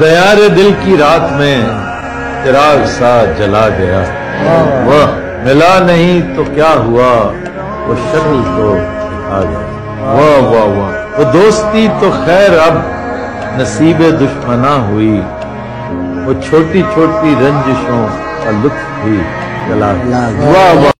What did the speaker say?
دیار دل کی رات میں چراغ سا جلا گیا۔ وہ ملا نہیں تو کیا ہوا؟ وہ شکل تو دکھا گیا۔ واہ واہ واہ وہ دوستی تو خیر اب نصیب دشمنا ہوئی۔ وہ چھوٹی چھوٹی رنجشوں کا لطف بھی جلا گیا۔ واہ واہ